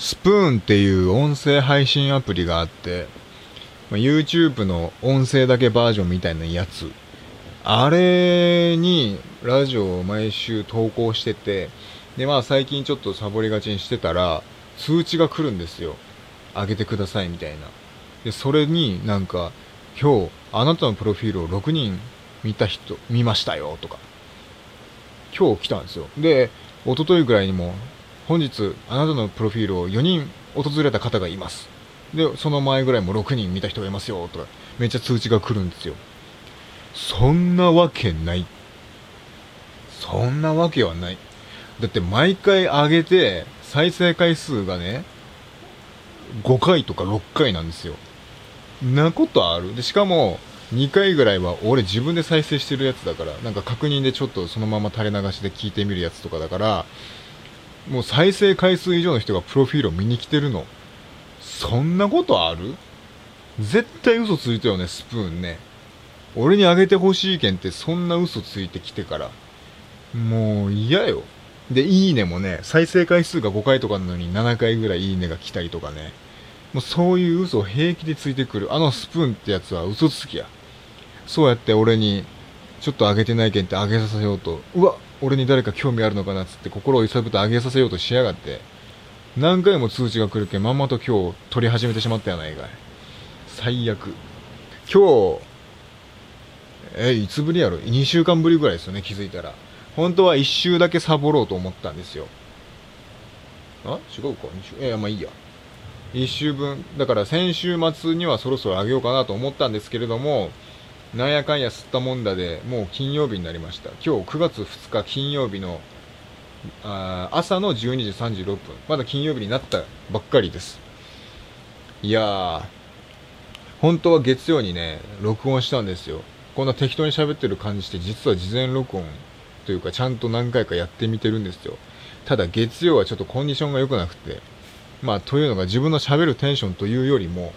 スプーンっていう音声配信アプリがあって、ま YouTube の音声だけバージョンみたいなやつ。あれにラジオを毎週投稿してて、でまあ最近ちょっとサボりがちにしてたら、通知が来るんですよ。上げてくださいみたいな。で、それになんか、今日あなたのプロフィールを6人見た人、見ましたよとか。今日来たんですよ。で、一昨日ぐらいにも、本日あなたのプロフィールを4人訪れた方がいます。で、その前ぐらいも6人見た人がいますよとか、めっちゃ通知が来るんですよ。そんなわけない。そんなわけはない。だって毎回上げて、再生回数がね、5回とか6回なんですよ。なことある？で、しかも、2回ぐらいは俺自分で再生してるやつだから、なんか確認でちょっとそのまま垂れ流しで聞いてみるやつとかだから、もう再生回数以上の人がプロフィールを見に来てるの。そんなことある？絶対嘘ついたよね、スプーンね。俺にあげてほしいけんってそんな嘘ついてきてから。もう嫌よ。で、いいねもね、再生回数が5回とかなのに7回ぐらいいいねが来たりとかね。もうそういう嘘を平気でついてくる。あのスプーンってやつは嘘つきや。そうやって俺に、ちょっと上げてないけんって上げさせようと、うわっ、俺に誰か興味あるのかなっつって心を揺さぶって上げさせようとしやがって、何回も通知が来るけまんまと今日撮り始めてしまったやないかい。最悪。今日、え、いつぶりやろ ?2 週間ぶりぐらいですよね、気づいたら。本当は1週だけサボろうと思ったんですよ。あ？違うか ?2 週？え、まあいいや。1週分、だから先週末にはそろそろあげようかなと思ったんですけれども、なんやかんや吸ったもんだで、もう金曜日になりました。今日9月2日金曜日の、あ朝の12時36分。まだ金曜日になったばっかりです。いやー、本当は月曜にね、録音したんですよ。こんな適当に喋ってる感じして、実は事前録音というか、ちゃんと何回かやってみてるんですよ。ただ月曜はちょっとコンディションが良くなくて、まあ、というのが自分の喋るテンションというよりも、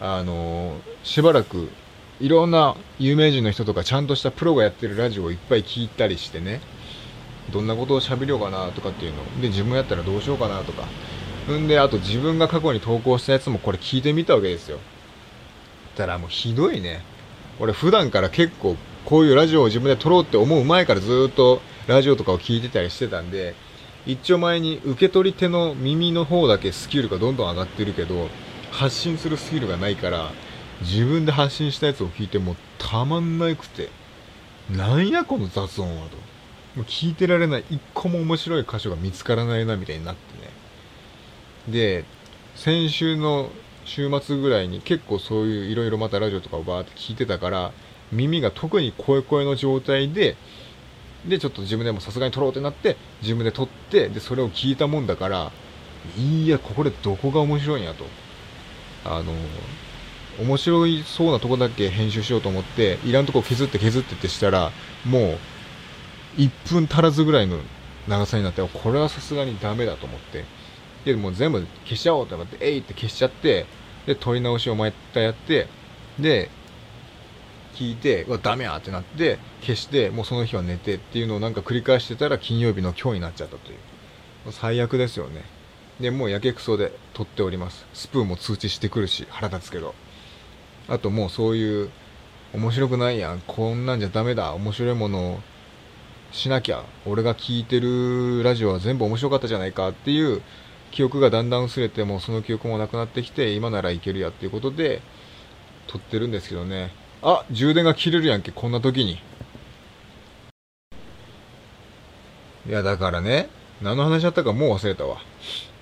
あのーしばらく、いろんな有名人の人とかちゃんとしたプロがやってるラジオをいっぱい聞いたりしてね、どんなことを喋りようかなとかっていうの。で、自分やったらどうしようかなとか。んで、あと自分が過去に投稿したやつもこれ聞いてみたわけですよ。たらもうひどいね。俺普段から結構こういうラジオを自分で撮ろうって思う前からずっとラジオとかを聞いてたりしてたんで、一丁前に受け取り手の耳の方だけスキルがどんどん上がってるけど、発信するスキルがないから、自分で発信したやつを聞いてもたまんなくて、なんやこの雑音はと。もう聞いてられない、一個も面白い箇所が見つからないなみたいになってね。で、先週の週末ぐらいに結構そういういろいろまたラジオとかをバーって聞いてたから、耳が特に声声の状態で、で、ちょっと自分でもさすがに撮ろうってなって、自分で撮って、で、それを聞いたもんだから、いや、ここでどこが面白いんやと。あの、面白いそうなとこだけ編集しようと思って、いらんとこ削って削ってってしたら、もう、1分足らずぐらいの長さになって、これはさすがにダメだと思って。で、もう全部消しちゃおうと思って、えいって消しちゃって、で、撮り直しを毎回やって、で、聞いて、うわ、ダメやってなって、消して、もうその日は寝てっていうのをなんか繰り返してたら金曜日の今日になっちゃったという。う最悪ですよね。で、もうやけくそで撮っております。スプーンも通知してくるし、腹立つけど。あともうそういう、面白くないやん、こんなんじゃダメだ、面白いものをしなきゃ、俺が聞いてるラジオは全部面白かったじゃないかっていう記憶がだんだん薄れて、もうその記憶もなくなってきて、今ならいけるやっていうことで、撮ってるんですけどね。あ、充電が切れるやんけ、こんな時に。いや、だからね、何の話だったかもう忘れたわ。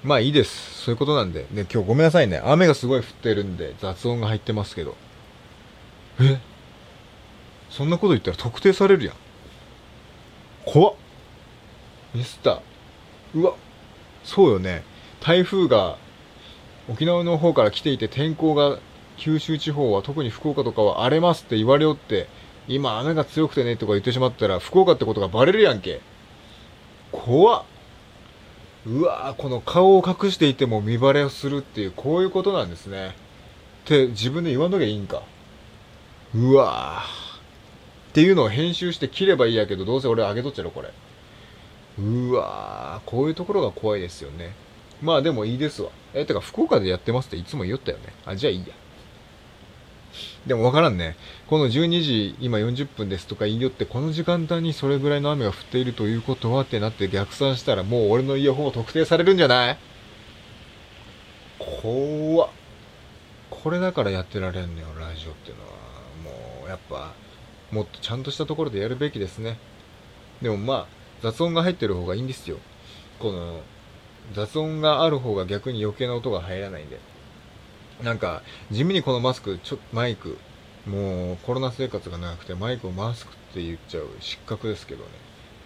まあいいです。そういうことなんで。で、今日ごめんなさいね。雨がすごい降ってるんで、雑音が入ってますけど。え？そんなこと言ったら特定されるやん。怖っ。ミスった。うわ、そうよね。台風が沖縄の方から来ていて天候が九州地方は特に福岡とかは荒れますって言われよって、今雨が強くてねとか言ってしまったら福岡ってことがバレるやんけ。怖っ。うわーこの顔を隠していても見バレをするっていう、こういうことなんですね。って自分で言わんときゃいいんか。うわーっていうのを編集して切ればいいやけど、どうせ俺上げとっちゃろ、これ。うわーこういうところが怖いですよね。まあでもいいですわ。え、てか福岡でやってますっていつも言ったよね。あ、じゃあいいや。でもわからんね。この12時、今40分ですとか言いよって、この時間帯にそれぐらいの雨が降っているということはってなって逆算したら、もう俺のイヤホン特定されるんじゃない？怖っ。これだからやってられんのよ、ラジオっていうのは。やっぱ、もっとちゃんとしたところでやるべきですね。でもまあ、雑音が入ってる方がいいんですよ。この、雑音がある方が逆に余計な音が入らないんで。なんか、地味にこのマスク、ちょ、マイク、もうコロナ生活が長くてマイクをマスクって言っちゃう失格ですけどね。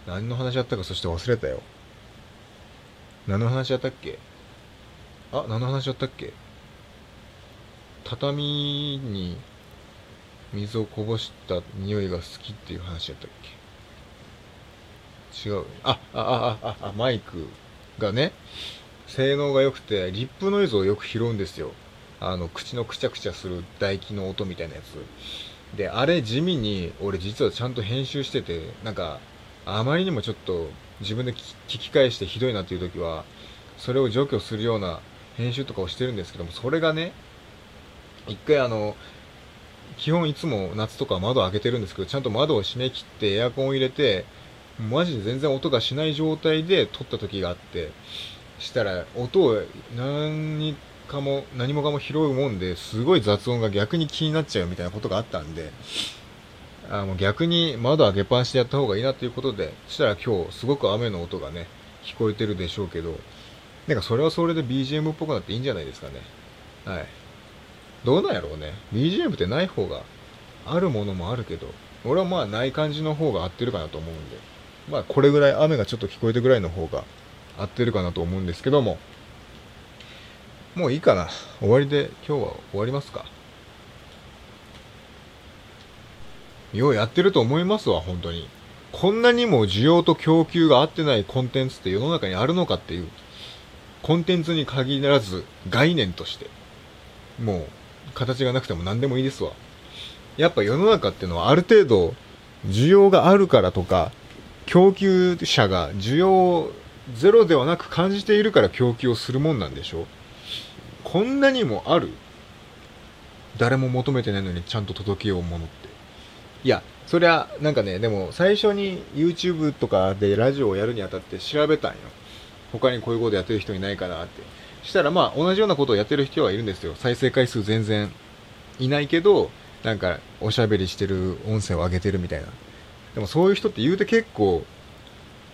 何の話やったかそして忘れたよ。何の話やったっけ？あ、何の話やったっけ？畳に水をこぼした匂いが好きっていう話やったっけ？違う。あ、あ、あ、あ、あ、マイクがね、性能が良くて、リップノイズをよく拾うんですよ。あの、口のくちゃくちゃする唾液の音みたいなやつ。で、あれ地味に、俺実はちゃんと編集してて、なんか、あまりにもちょっと自分で聞き返してひどいなっていう時は、それを除去するような編集とかをしてるんですけども、それがね、一回あの、基本いつも夏とか窓開けてるんですけど、ちゃんと窓を閉め切ってエアコンを入れて、マジで全然音がしない状態で撮った時があって、したら音を何かも、何もかも拾うもんで、すごい雑音が逆に気になっちゃうみたいなことがあったんで、あもう逆に窓開けっぱなしでやった方がいいなということで、そしたら今日すごく雨の音がね、聞こえてるでしょうけど、なんかそれはそれで BGM っぽくなっていいんじゃないですかね。はい。どうなんやろうね。BGM ってない方があるものもあるけど、俺はまあない感じの方が合ってるかなと思うんで、まあこれぐらい雨がちょっと聞こえてぐらいの方が合ってるかなと思うんですけども、もういいかな。終わりで今日は終わりますか。ようやってると思いますわ、本当に。こんなにも需要と供給が合ってないコンテンツって世の中にあるのかっていう、コンテンツに限らず概念として、もう形がなくても何でもいいですわ。やっぱ世の中っていうのはある程度需要があるからとか、供給者が需要をゼロではなく感じているから供給をするもんなんでしょこんなにもある誰も求めてないのにちゃんと届けようものって。いや、そりゃ、なんかね、でも最初に YouTube とかでラジオをやるにあたって調べたんよ。他にこういうことやってる人いないかなって。したらまあ同じようなことをやってる人はいるんですよ。再生回数全然いないけど、なんかおしゃべりしてる音声を上げてるみたいな。でもそういう人って言うて結構、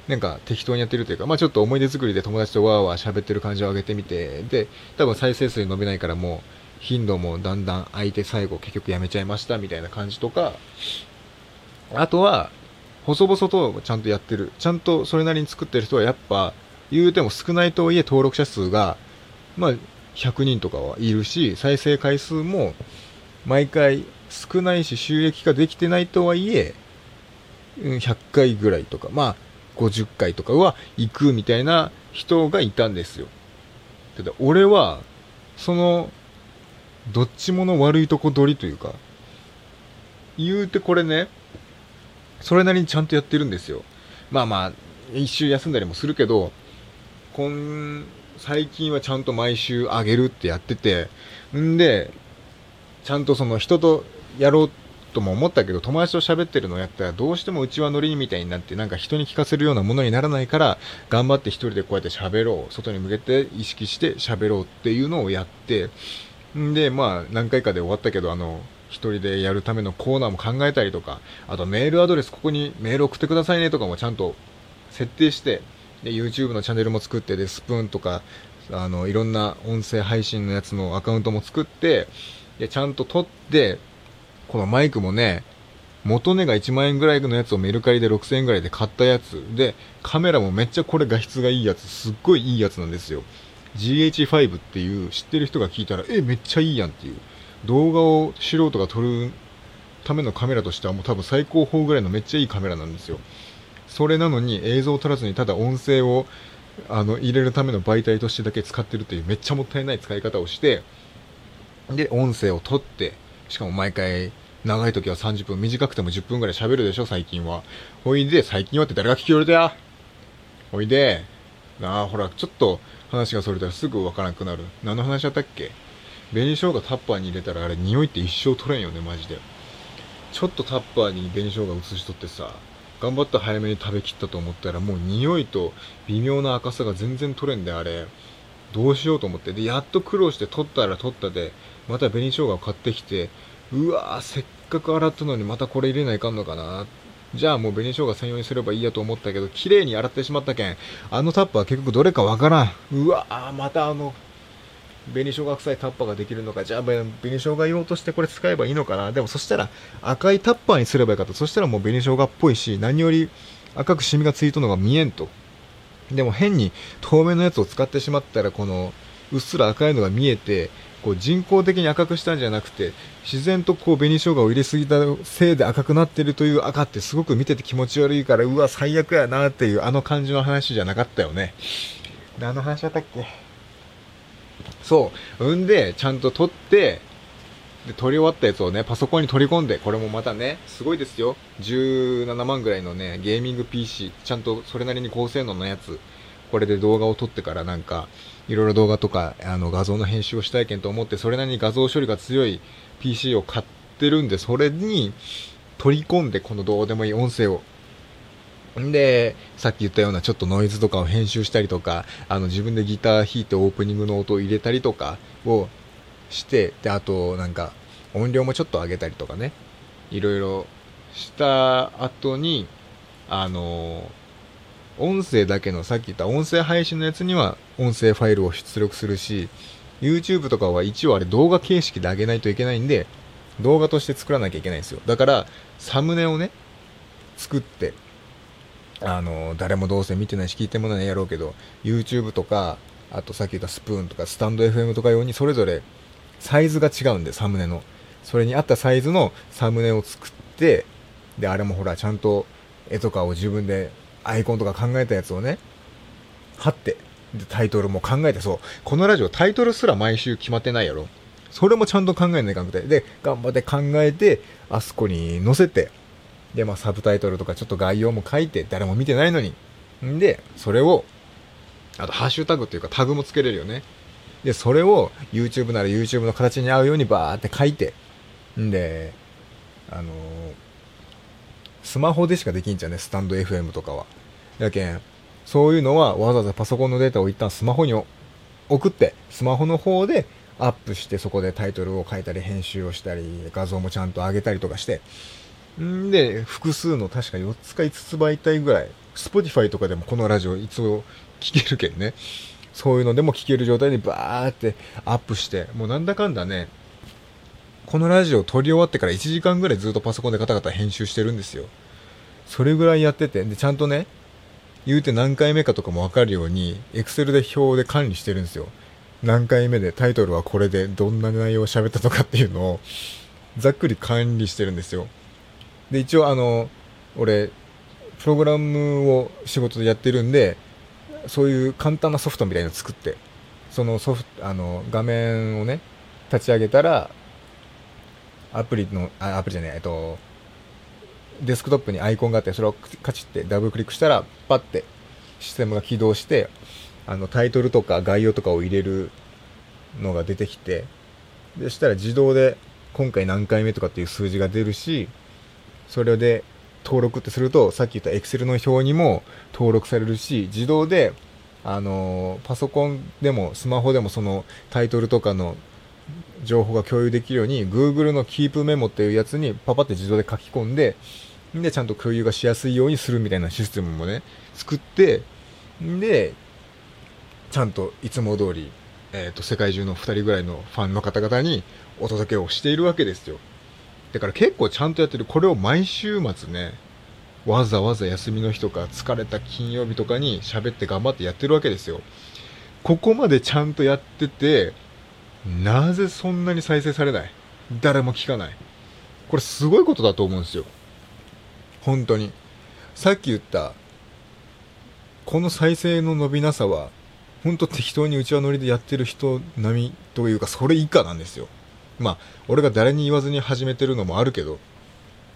なんか適当にやってるというか、まあちょっと思い出作りで友達とわーわー喋ってる感じを上げてみて、で、多分再生数伸びないからもう頻度もだんだん空いて最後結局やめちゃいましたみたいな感じとか、あとは、細々とちゃんとやってる。ちゃんとそれなりに作ってる人はやっぱ、言うても少ないとはいえ登録者数が、まあ、100人とかはいるし、再生回数も毎回少ないし収益化できてないとはいえ、100回ぐらいとか、まあ、50回とかは行くみたいな人がいたんですよ。ただ、俺は、その、どっちもの悪いとこ取りというか、言うてこれね、それなりにちゃんとやってるんですよ。まあまあ、一周休んだりもするけど、今、最近はちゃんと毎週あげるってやってて、んで、ちゃんとその人とやろうとも思ったけど、友達と喋ってるのをやったらどうしてもうちはノリみたいになって、なんか人に聞かせるようなものにならないから、頑張って一人でこうやって喋ろう、外に向けて意識して喋ろうっていうのをやって、んで、まあ何回かで終わったけど、あの、一人でやるためのコーナーも考えたりとか、あとメールアドレスここにメール送ってくださいねとかもちゃんと設定して、で、YouTube のチャンネルも作って、で、スプーンとか、あの、いろんな音声配信のやつのアカウントも作って、で、ちゃんと撮って、このマイクもね、元値が1万円ぐらいのやつをメルカリで6000円ぐらいで買ったやつで、カメラもめっちゃこれ画質がいいやつ、すっごいいいやつなんですよ。GH5 っていう知ってる人が聞いたら、え、めっちゃいいやんっていう。動画を素人が撮るためのカメラとしてはもう多分最高峰ぐらいのめっちゃいいカメラなんですよ。それなのに映像を撮らずにただ音声をあの入れるための媒体としてだけ使ってるというめっちゃもったいない使い方をしてで音声を撮ってしかも毎回長い時は30分短くても10分ぐらい喋るでしょ最近はほいで最近はって誰が聞きよるだよほいでああ、ほら、ちょっと話がそれたらすぐわからなくなる。何の話だったっけ？紅生姜タッパーに入れたらあれ匂いって一生取れんよね、マジで。ちょっとタッパーに紅生姜移しとってさ、頑張って早めに食べきったと思ったらもう匂いと微妙な赤さが全然取れんであれ。どうしようと思って。で、やっと苦労して取ったら取ったで、また紅生姜を買ってきて、うわぁ、せっかく洗ったのにまたこれ入れないかんのかな。じゃあもう紅生姜専用にすればいいやと思ったけど、綺麗に洗ってしまったけん、あのタップは結局どれかわからん。うわぁ、またあの、紅生姜臭いタッパーができるのか、じゃあ紅生姜用としてこれ使えばいいのかな。でもそしたら赤いタッパーにすればよかった。そしたらもう紅生姜っぽいし、何より赤くシミがついたのが見えんと。でも変に透明のやつを使ってしまったら、このうっすら赤いのが見えて、こう人工的に赤くしたんじゃなくて、自然とこう紅生姜を入れすぎたせいで赤くなってるという赤ってすごく見てて気持ち悪いから、うわ、最悪やなっていうあの感じの話じゃなかったよね。何の話だったっけ？そう。うんで、ちゃんと撮って、で、撮り終わったやつをね、パソコンに取り込んで、これもまたね、すごいですよ。17万ぐらいのね、ゲーミング PC、ちゃんとそれなりに高性能なやつ、これで動画を撮ってからなんか、いろいろ動画とか、あの、画像の編集をしたいけんと思って、それなりに画像処理が強い PC を買ってるんで、それに取り込んで、このどうでもいい音声をで、さっき言ったようなちょっとノイズとかを編集したりとか、あの自分でギター弾いてオープニングの音を入れたりとかをして、で、あとなんか音量もちょっと上げたりとかね、いろいろした後に、あの音声だけのさっき言った音声配信のやつには音声ファイルを出力するし、YouTube とかは一応あれ動画形式で上げないといけないんで、動画として作らなきゃいけないんですよ。だから、サムネをね、作って、あの、誰もどうせ見てないし聞いてもないやろうけど、YouTube とか、あとさっき言ったスプーンとか、スタンド FM とか用にそれぞれサイズが違うんで、サムネの。それに合ったサイズのサムネを作って、で、あれもほら、ちゃんと絵とかを自分で、アイコンとか考えたやつをね、貼って、で、タイトルも考えて、そう、このラジオタイトルすら毎週決まってないやろ。それもちゃんと考えないかんくて。で、頑張って考えて、あそこに載せて、で、まあ、サブタイトルとかちょっと概要も書いて、誰も見てないのに。んで、それを、あと、ハッシュタグっていうかタグもつけれるよね。で、それを YouTube なら YouTube の形に合うようにバーって書いて、んで、あのー、スマホでしかできんじゃね、スタンド FM とかは。やけん、そういうのはわざわざパソコンのデータを一旦スマホに送って、スマホの方でアップしてそこでタイトルを書いたり編集をしたり、画像もちゃんと上げたりとかして、んで、複数の確か4つか5つ媒体ぐらい、Spotify とかでもこのラジオいつも聞けるけんね。そういうのでも聞ける状態でバーってアップして、もうなんだかんだね、このラジオ撮り終わってから1時間ぐらいずっとパソコンでガタガタ編集してるんですよ。それぐらいやってて、で、ちゃんとね、言うて何回目かとかもわかるように、Excel で表で管理してるんですよ。何回目でタイトルはこれでどんな内容を喋ったとかっていうのをざっくり管理してるんですよ。で、一応あの、俺、プログラムを仕事でやってるんで、そういう簡単なソフトみたいなの作って、そのソフト、あの、画面をね、立ち上げたら、アプリの、あ、アプリじゃない、えっと、デスクトップにアイコンがあって、それをカチってダブルクリックしたら、パッてシステムが起動して、あの、タイトルとか概要とかを入れるのが出てきて、でしたら自動で今回何回目とかっていう数字が出るし、それで登録ってすると、さっき言った Excel の表にも登録されるし、自動で、あの、パソコンでもスマホでもそのタイトルとかの情報が共有できるように Google の Keep メモっていうやつにパパって自動で書き込んで、んで、ちゃんと共有がしやすいようにするみたいなシステムもね、作って、で、ちゃんといつも通り、えっ、ー、と、世界中の2人ぐらいのファンの方々にお届けをしているわけですよ。だから結構ちゃんとやってる。これを毎週末ね、わざわざ休みの日とか疲れた金曜日とかに喋って頑張ってやってるわけですよ。ここまでちゃんとやってて、なぜそんなに再生されない？誰も聞かない。これすごいことだと思うんですよ。本当に。さっき言った、この再生の伸びなさは、本当適当にうちわ乗りでやってる人並みというか、それ以下なんですよ。まあ、俺が誰に言わずに始めてるのもあるけど、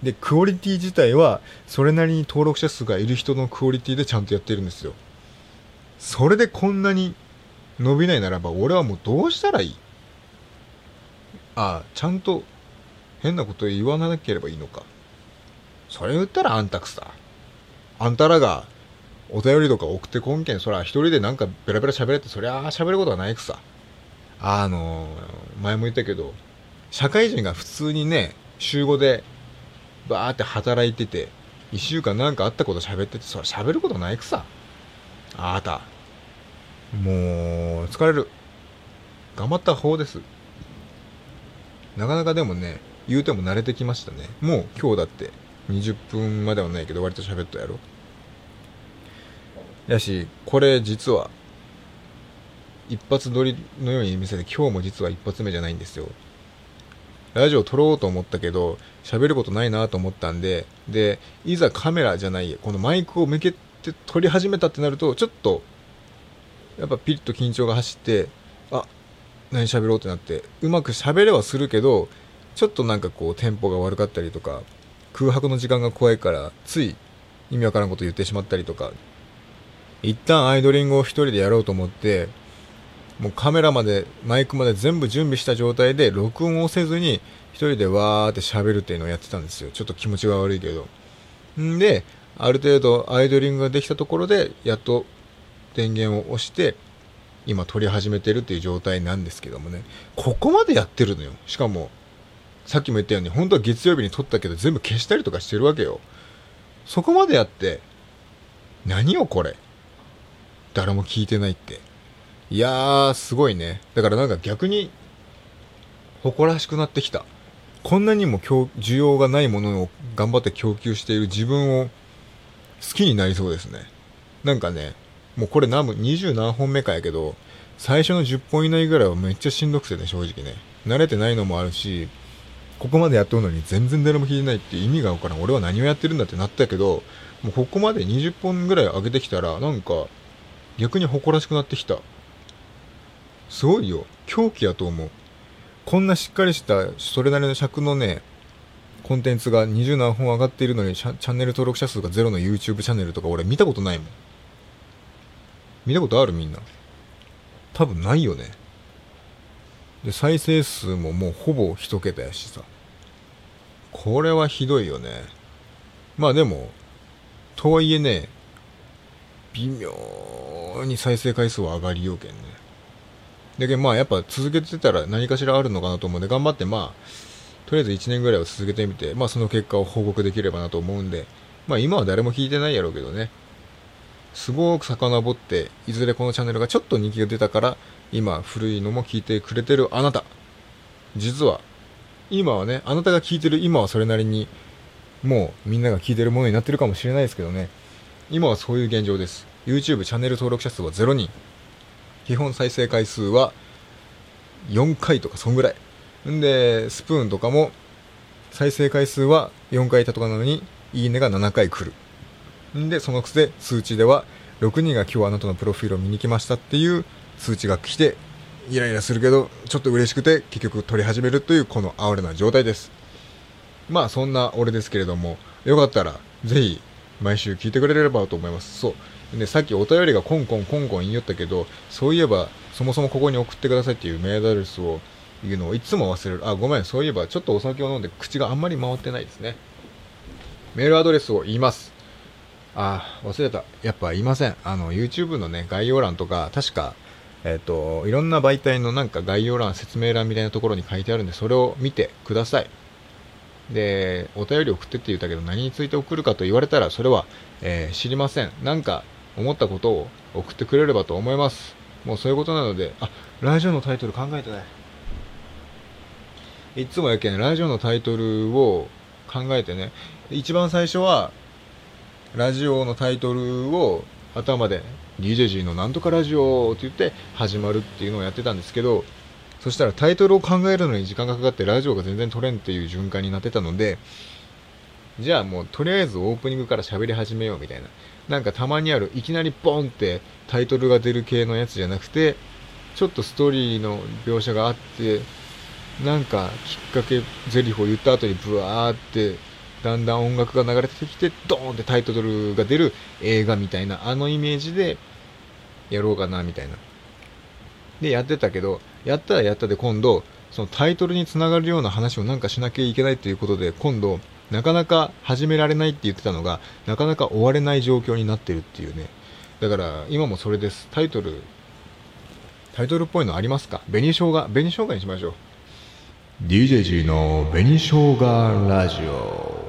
で、クオリティ自体は、それなりに登録者数がいる人のクオリティでちゃんとやってるんですよ。それでこんなに伸びないならば俺はもうどうしたらいい？ああちゃんと変なこと言わなければいいのか。それ言ったらあんたくさ。あんたらがお便りとか送ってこんけん。そら一人でなんかベラベラ喋れってそりゃ喋ることはないくさ。あの前も言ったけど社会人が普通にね週5でバーって働いてて1週間なんかあったこと喋っててそ喋ることないくさ。あなたもう疲れる。頑張った方です。なかなかでもね言うても慣れてきましたね。もう今日だって20分まではないけど割と喋ったやろ。やしこれ実は一発撮りのように見せて今日も実は一発目じゃないんですよ。ラジオ撮ろうと思ったけど喋ることないなと思ったんででいざカメラじゃないこのマイクを向けて撮り始めたってなるとちょっとやっぱピリッと緊張が走ってあ何喋ろうってなってうまく喋れはするけどちょっとなんかこうテンポが悪かったりとか空白の時間が怖いからつい意味わからんこと言ってしまったりとか一旦アイドリングを一人でやろうと思ってもうカメラまでマイクまで全部準備した状態で録音をせずに一人でわーって喋るっていうのをやってたんですよ。ちょっと気持ちが悪いけど。んである程度アイドリングができたところでやっと電源を押して今撮り始めてるっていう状態なんですけどもね。ここまでやってるのよ。しかもさっきも言ったように本当は月曜日に撮ったけど全部消したりとかしてるわけよ。そこまでやって何よこれ。誰も聞いてないって。いやーすごいねだからなんか逆に誇らしくなってきたこんなにも需要がないものを頑張って供給している自分を好きになりそうですねなんかねもうこれ何分、20何本目かやけど、最初の10本以内ぐらいはめっちゃしんどくてね、正直ね。慣れてないのもあるし、ここまでやっとるのに全然誰も聞いてないって意味がわからん。俺は何をやってるんだってなったけど、もうここまで20本ぐらい上げてきたら、なんか、逆に誇らしくなってきた。すごいよ。狂気やと思う。こんなしっかりした、それなりの尺のね、コンテンツが20何本上がっているのにチャンネル登録者数がゼロの YouTube チャンネルとか俺見たことないもん。見たことあるみんな。多分ないよね。で、再生数ももうほぼ一桁やしさ。これはひどいよね。まあでも、とはいえね、微妙に再生回数は上がりようけんね。だけどまあやっぱ続けてたら何かしらあるのかなと思うんで、頑張ってまあ、とりあえず1年ぐらいは続けてみて、まあその結果を報告できればなと思うんで、まあ今は誰も聞いてないやろうけどね。すごく遡って、いずれこのチャンネルがちょっと人気が出たから、今古いのも聞いてくれてるあなた。実は、今はね、あなたが聞いてる今はそれなりに、もうみんなが聞いてるものになってるかもしれないですけどね。今はそういう現状です。YouTube チャンネル登録者数は0人。基本再生回数は4回とかそんぐらい。んで、スプーンとかも再生回数は4回いたとかなのに、いいねが7回来る。んで、そのくせ通知では、6人が今日あなたのプロフィールを見に来ましたっていう通知が来て、イライラするけど、ちょっと嬉しくて結局撮り始めるというこの哀れな状態です。まあそんな俺ですけれども、よかったらぜひ毎週聞いてくれればと思います。そう。で、さっきお便りがコンコンコンコン言いよったけど、そういえばそもそもここに送ってくださいっていうメールアドレスを言うのをいつも忘れる。あ、ごめん、そういえばちょっとお酒を飲んで口があんまり回ってないですね。メールアドレスを言います。あ、忘れた。やっぱ言いません。あの、YouTube のね、概要欄とか、確か、えっ、ー、と、いろんな媒体のなんか概要欄、説明欄みたいなところに書いてあるんで、それを見てください。で、お便り送ってって言ったけど、何について送るかと言われたら、それは、えー、知りません。なんか、思ったことを送ってくれればと思います。もうそういうことなので、あ、ラジオのタイトル考えてない。いつもやけん、ラジオのタイトルを考えてね、一番最初は、ラジオのタイトルを頭で DJG のなんとかラジオって言って始まるっていうのをやってたんですけどそしたらタイトルを考えるのに時間がかかってラジオが全然取れんっていう循環になってたのでじゃあもうとりあえずオープニングから喋り始めようみたいな。なんかたまにあるいきなりボンってタイトルが出る系のやつじゃなくてちょっとストーリーの描写があってなんかきっかけゼリフを言った後にブワーってだんだん音楽が流れてきて、ドーンってタイトルが出る映画みたいな、あのイメージでやろうかなみたいな。でやってたけどやったらやったで今度そのタイトルにつながるような話をなんかしなきゃいけないということで今度なかなか始められないって言ってたのがなかなか終われない状況になってるっていうね。だから今もそれです。タイトルタイトルっぽいのありますか？紅生姜。紅生姜にしましょう。DJG の紅生姜ラジオ。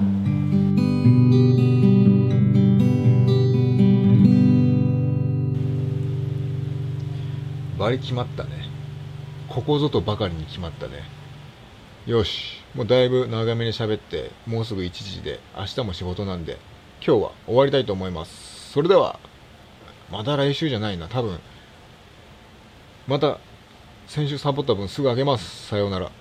バリ決まったね。ここぞとばかりに決まったね。よしもうだいぶ長めに喋ってもうすぐ1時で明日も仕事なんで今日は終わりたいと思います。それではまだ来週じゃないな多分。また先週サボった分すぐあげます。さようなら。